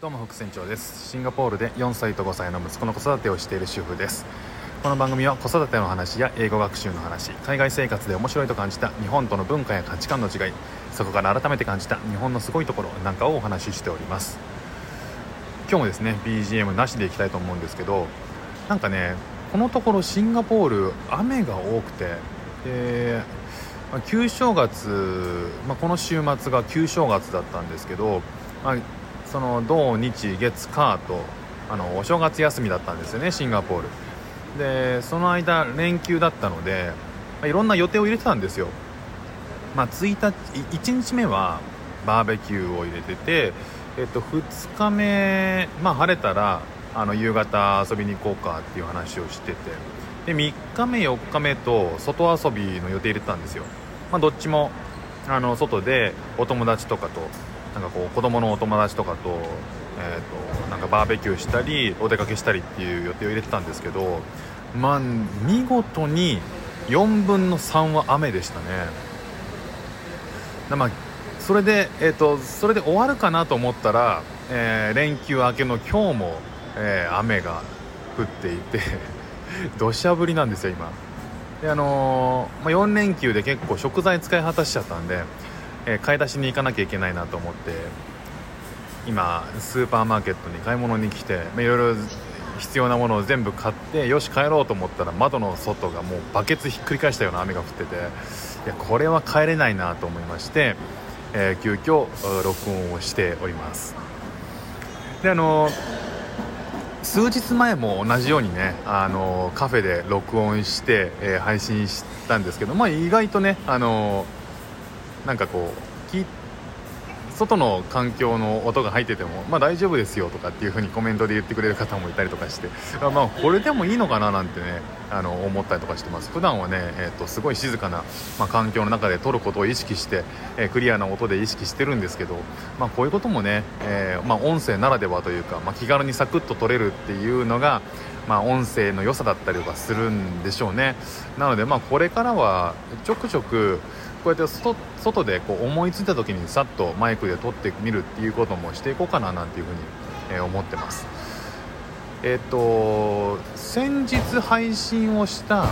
どうも副船長です。シンガポールで4歳と5歳の息子の子育てをしている主婦です。この番組は子育ての話や英語学習の話海外生活で面白いと感じた日本との文化や価値観の違いそこから改めて感じた日本のすごいところなんかをお話ししております。今日もですね BGM なしでいきたいと思うんですけどなんかねこのところシンガポール雨が多くてで旧正月、まあ、この週末が旧正月だったんですけど、まあその土日月火とあのお正月休みだったんですよねシンガポール。でその間連休だったので、まあ、いろんな予定を入れてたんですよ、まあ、1日1日目はバーベキューを入れてて、えっと、2日目、まあ、晴れたらあの夕方遊びに行こうかっていう話をしててで3日目4日目と外遊びの予定入れてたんですよ、まあ、どっちもあの外でお友達とかとなんかこう子供のお友達とかと,、えーと、なんかバーベキューしたりお出かけしたりっていう予定を入れてたんですけどまあ見事に4分の3は雨でしたね。まあそれで、えーと、それで終わるかなと思ったら、えー、連休明けの今日も、えー、雨が降っていて 土砂降りなんですよ今。であのー、まあ、4連休で結構食材使い果たしちゃったんでえ、買い出しに行かなきゃいけないなと思って今スーパーマーケットに買い物に来ていろいろ必要なものを全部買ってよし帰ろうと思ったら窓の外がもうバケツひっくり返したような雨が降ってていやこれは帰れないなと思いまして、えー、急遽録音をしております。であの数日前も同じようにねあのカフェで録音して、えー、配信したんですけど、まあ、意外とねあのなんかこう外の環境の音が入ってても、まあ、大丈夫ですよとかっていう風にコメントで言ってくれる方もいたりとかして まあこれでもいいのかななんてねあの思ったりとかしてます。普段はね、えーと、すごい静かな、まあ、環境の中で撮ることを意識して、えー、クリアな音で意識してるんですけど、まあ、こういうこともね、えー、ま、音声ならではというか、ま気軽にサクッと撮れるっていうのがまあ、音声の良さだったりとかするんでしょうね。なのでまあこれからはちょくちょくこうやって外でこう思いついた時にさっとマイクで撮ってみるっていうこともしていこうかななんていうふうに、え思ってます。えっ、と先日配信をした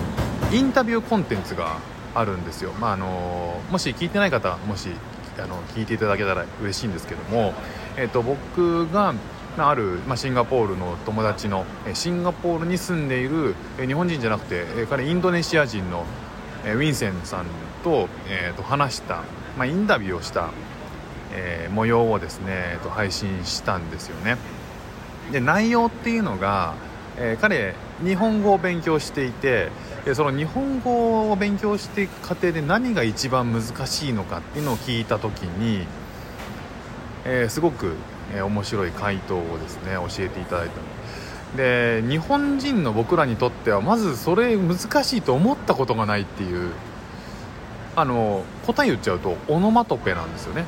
インタビューコンテンツがあるんですよ、まあ、あのもし聞いてない方もしあの聞いていただけたら嬉しいんですけども、えっと、僕がある、まあ、シンガポールの友達のシンガポールに住んでいる日本人じゃなくて彼インドネシア人のえウィンセンさんと,、えー、と話した、まあ、インタビューをした、えー、模様をですね、えー、と配信したんですよね。で内容っていうのが、えー、彼日本語を勉強していてその日本語を勉強していく過程で何が一番難しいのかっていうのを聞いた時に、えー、すごくえー、面白い回答をですね教えていただいたで日本人の僕らにとってはまずそれ難しいと思ったことがないっていうあの答え言っちゃうとオノマトペなんですよね。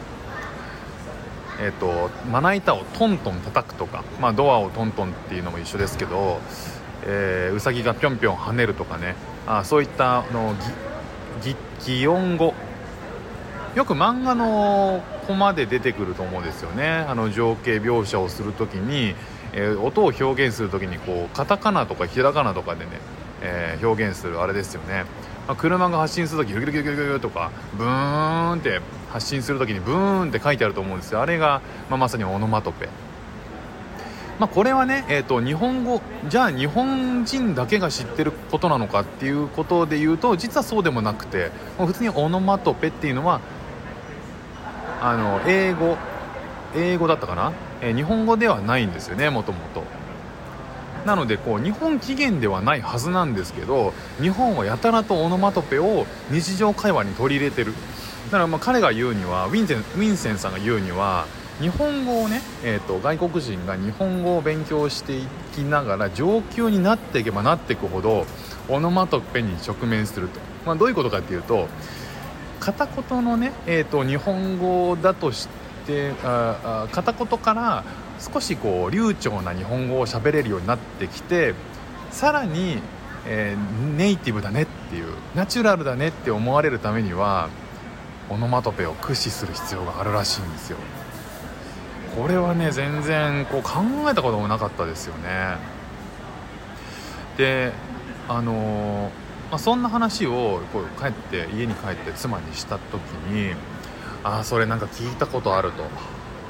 えっ、とまな板をトントン叩くとか、まあ、ドアをトントンっていうのも一緒ですけど、えー、うさぎがぴょんぴょん跳ねるとかね。あそういったの擬擬音語。よく漫画のコマで出てくると思うんですよね。あの情景描写をする時に、えー、音を表現する時にこうカタカナとかひらがなとかでね、えー、表現するあれですよね、まあ、車が発進する時ギュギュギュギュギュとかブーンって発進する時にブーンって書いてあると思うんですよ。あれが、まあ、まさにオノマトペ。まあ、これはね、えーと、日本語じゃあ日本人だけが知ってることなのかっていうことで言うと実はそうでもなくてもう普通にオノマトペっていうのはあの英語英語だったかな、えー、日本語ではないんですよねもともとなのでこう日本起源ではないはずなんですけど日本はやたらとオノマトペを日常会話に取り入れてる。だからま彼が言うにはウィンセンウィンセンさんが言うには日本語をね、えーと、外国人が日本語を勉強していきながら上級になっていけばなっていくほどオノマトペに直面すると、まあ、どういうことかっていうと片言のね、えーと、日本語だとしてああ片言から少しこう流暢な日本語を喋れるようになってきてさらに、えー、ネイティブだねっていうナチュラルだねって思われるためにはオノマトペを駆使する必要があるらしいんですよ。これはね全然こう考えたこともなかったですよね。であのまあ、そんな話をこう帰って家に帰って妻にした時にああそれなんか聞いたことあると。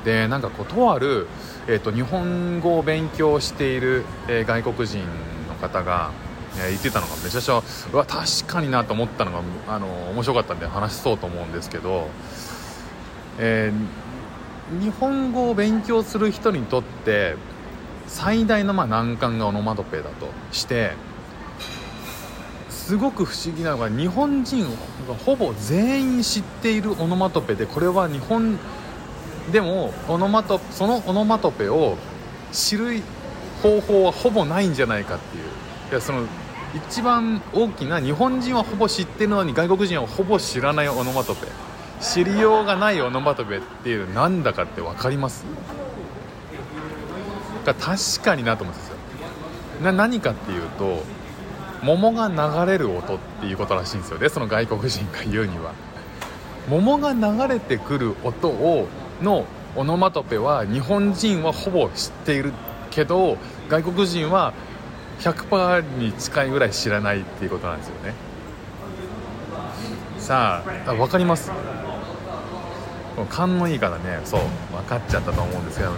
でなんかこうとある、えーと、日本語を勉強している、えー、外国人の方が、えー、言ってたのがめちゃくちゃうわ確かになと思ったのがあの面白かったんで話しそうと思うんですけど、え、日本語を勉強する人にとって最大のまあ難関がオノマトペだとしてすごく不思議なのが日本人がほぼ全員知っているオノマトペでこれは日本でもオノマトそのオノマトペを知る方法はほぼないんじゃないかっていういやその一番大きな日本人はほぼ知ってるのに外国人はほぼ知らないオノマトペ知りようがないオノマトペっていうなんだかって分かります？確かになと思うんですよ。な何かっていうと桃が流れる音っていうことらしいんですよ。ねその外国人が言うには。桃が流れてくる音をのオノマトペは日本人はほぼ知っているけど外国人は100%に近いぐらい知らないっていうことなんですよね。さあ分かります。勘のいいからね。そう分かっちゃったと思うんですけど。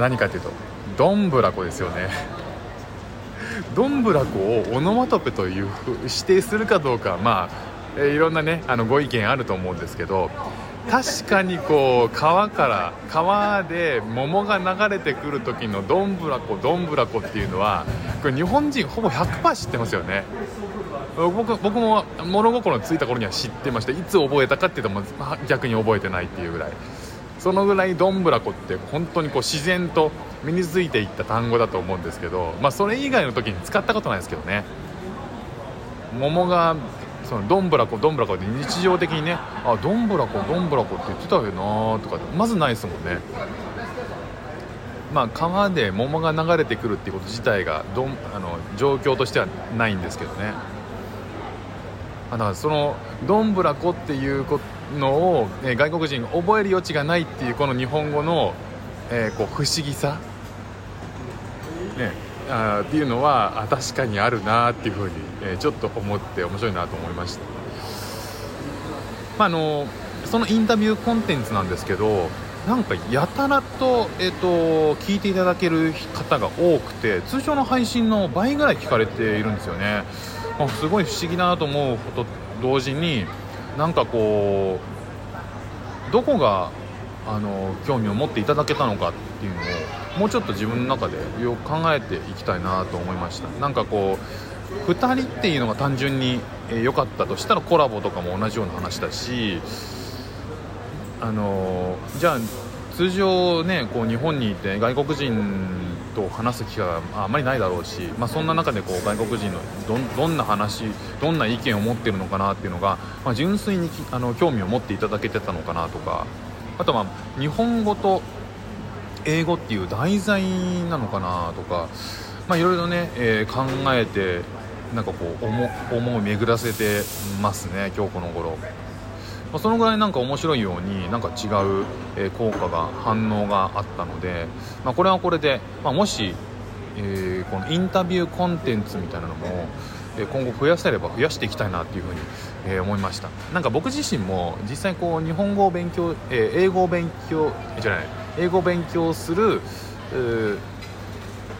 何かっていうとどんぶらこですよね。どんぶらこをオノマトペという指定するかどうかまあ、え、いろんなねあのご意見あると思うんですけど確かにこう川から川で桃が流れてくる時のどんぶらこどんぶらこっていうのはこれ日本人ほぼ100%知ってますよね。僕僕も物心ついた頃には知ってましたいつ覚えたかっていうと逆に覚えてないっていうぐらい。そのぐらいどんぶらこって本当にこう自然と身についていった単語だと思うんですけど、まあ、それ以外の時に使ったことないですけどね。桃がそのどんぶらこどんぶらこって日常的にねあどんぶらこどんぶらこって言ってたよなとかまずないですもんね。まあ川で桃が流れてくるっていうこと自体がどんあの状況としてはないんですけどね。だからそのどんぶらこっていうことのを、え外国人が覚える余地がないっていうこの日本語の、えー、こう不思議さ。ね、あっていうのはあ確かにあるなっていうふうに、えー、ちょっと思って面白いなと思いました、まあ、あのそのインタビューコンテンツなんですけどなんかやたらと,、えーと、聞いていただける方が多くて通常の配信の倍ぐらい聞かれているんですよね、まあ、すごい不思議だなと思うこと同時になんかこうどこがあの興味を持っていただけたのかっていうのをもうちょっと自分の中でよく考えていきたいなと思いました。なんかこう2人っていうのが単純に良かったとしたらコラボとかも同じような話だしあのじゃあ通常ねこう日本にいて外国人と話す機会があまりないだろうし、まあ、そんな中でこう外国人のどどんな話どんな意見を持ってるのかなっていうのが、まあ、純粋にあの興味を持っていただけてたのかなとかあとは日本語と英語っていう題材なのかなとかまあいろいろね、えー、考えてなんかこう思思い巡らせてますね今日この頃、まあ、そのぐらいなんか面白いようになんか違う、え、効果が反応があったので、まあ、これはこれで、まあ、もし、えー、このインタビューコンテンツみたいなのも今後増やせれば増やしていきたいなっていうふうに、え、思いました。なんか僕自身も実際こう日本語を勉強、え、英語を勉強じゃない英語を勉強する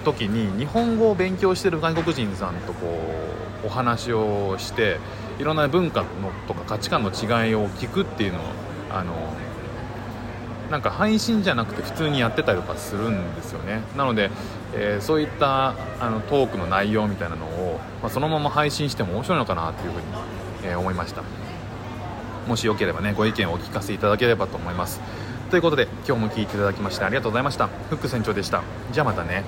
時に日本語を勉強してる外国人さんとこうお話をしていろんな文化のとか価値観の違いを聞くっていうのをあのなんか配信じゃなくて普通にやってたりとかするんですよね。なので、えー、そういったあのトークの内容みたいなのを、まあ、そのまま配信しても面白いのかなっていうふうに、えー、思いました。もしよければねご意見をお聞かせいただければと思います。ということで今日も聴いていただきましてありがとうございました。フック船長でした。じゃあまたね。